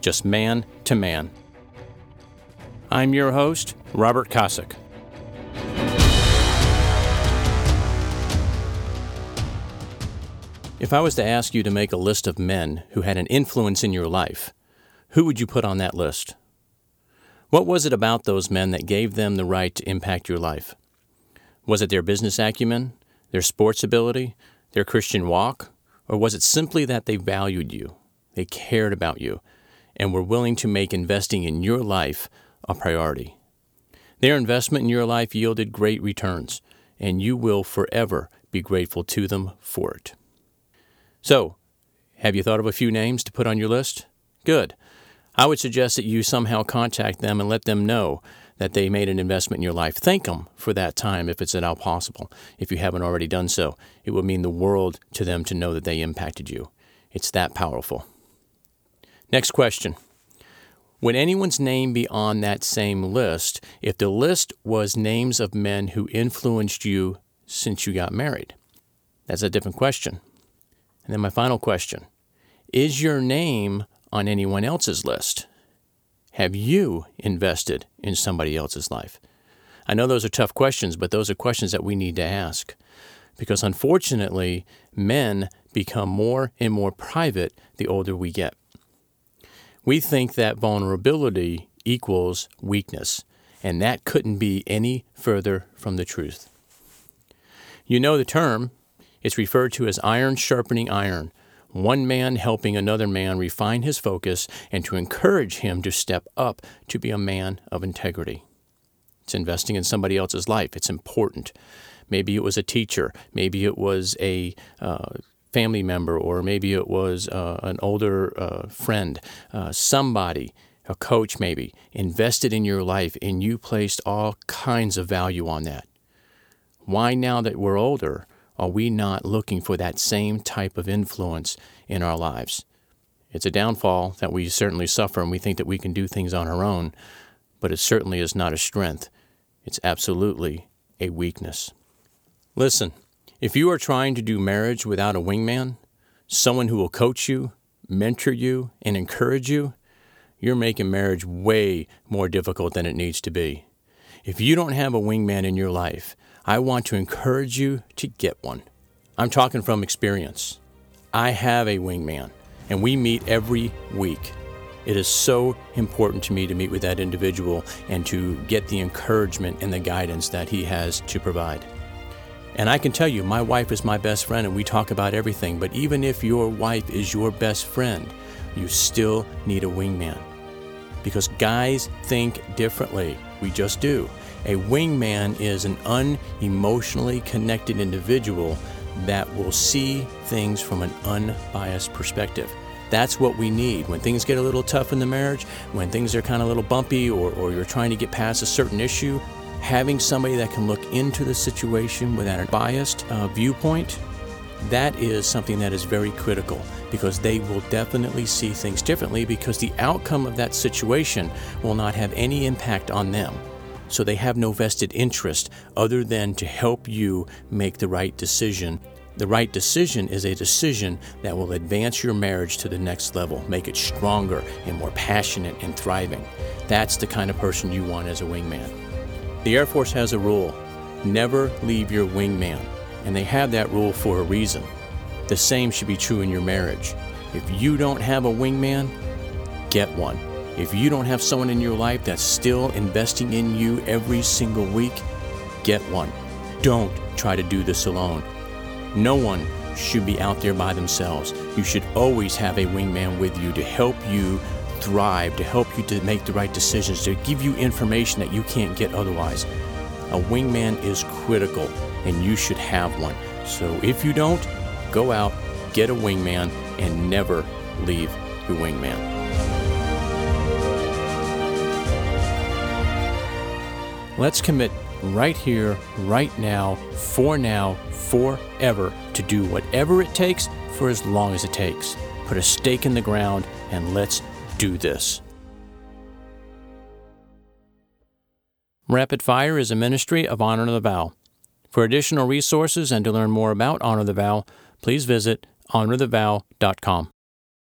just man to man. I'm your host, Robert Kosick. If I was to ask you to make a list of men who had an influence in your life, who would you put on that list? What was it about those men that gave them the right to impact your life? Was it their business acumen, their sports ability, their Christian walk, or was it simply that they valued you, they cared about you, and were willing to make investing in your life a priority? Their investment in your life yielded great returns, and you will forever be grateful to them for it. So, have you thought of a few names to put on your list? Good. I would suggest that you somehow contact them and let them know that they made an investment in your life. Thank them for that time if it's at all possible. If you haven't already done so, it would mean the world to them to know that they impacted you. It's that powerful. Next question. Would anyone's name be on that same list if the list was names of men who influenced you since you got married? That's a different question. And then my final question Is your name on anyone else's list? Have you invested in somebody else's life? I know those are tough questions, but those are questions that we need to ask. Because unfortunately, men become more and more private the older we get. We think that vulnerability equals weakness, and that couldn't be any further from the truth. You know the term, it's referred to as iron sharpening iron, one man helping another man refine his focus and to encourage him to step up to be a man of integrity. It's investing in somebody else's life. It's important. Maybe it was a teacher. Maybe it was a uh, family member, or maybe it was uh, an older uh, friend. Uh, somebody, a coach maybe, invested in your life and you placed all kinds of value on that. Why, now that we're older, are we not looking for that same type of influence in our lives? It's a downfall that we certainly suffer, and we think that we can do things on our own, but it certainly is not a strength. It's absolutely a weakness. Listen, if you are trying to do marriage without a wingman, someone who will coach you, mentor you, and encourage you, you're making marriage way more difficult than it needs to be. If you don't have a wingman in your life, I want to encourage you to get one. I'm talking from experience. I have a wingman, and we meet every week. It is so important to me to meet with that individual and to get the encouragement and the guidance that he has to provide. And I can tell you, my wife is my best friend, and we talk about everything. But even if your wife is your best friend, you still need a wingman. Because guys think differently. We just do. A wingman is an unemotionally connected individual that will see things from an unbiased perspective. That's what we need. When things get a little tough in the marriage, when things are kind of a little bumpy, or, or you're trying to get past a certain issue, having somebody that can look into the situation without a biased uh, viewpoint, that is something that is very critical because they will definitely see things differently because the outcome of that situation will not have any impact on them so they have no vested interest other than to help you make the right decision. The right decision is a decision that will advance your marriage to the next level, make it stronger and more passionate and thriving. That's the kind of person you want as a wingman. The Air Force has a rule never leave your wingman, and they have that rule for a reason. The same should be true in your marriage. If you don't have a wingman, get one. If you don't have someone in your life that's still investing in you every single week, get one. Don't try to do this alone. No one should be out there by themselves. You should always have a wingman with you to help you Thrive to help you to make the right decisions, to give you information that you can't get otherwise. A wingman is critical, and you should have one. So if you don't, go out, get a wingman, and never leave your wingman. Let's commit right here, right now, for now, forever, to do whatever it takes for as long as it takes. Put a stake in the ground and let's do this. Rapid Fire is a ministry of Honor the Vow. For additional resources and to learn more about Honor the Vow, please visit honorthevow.com.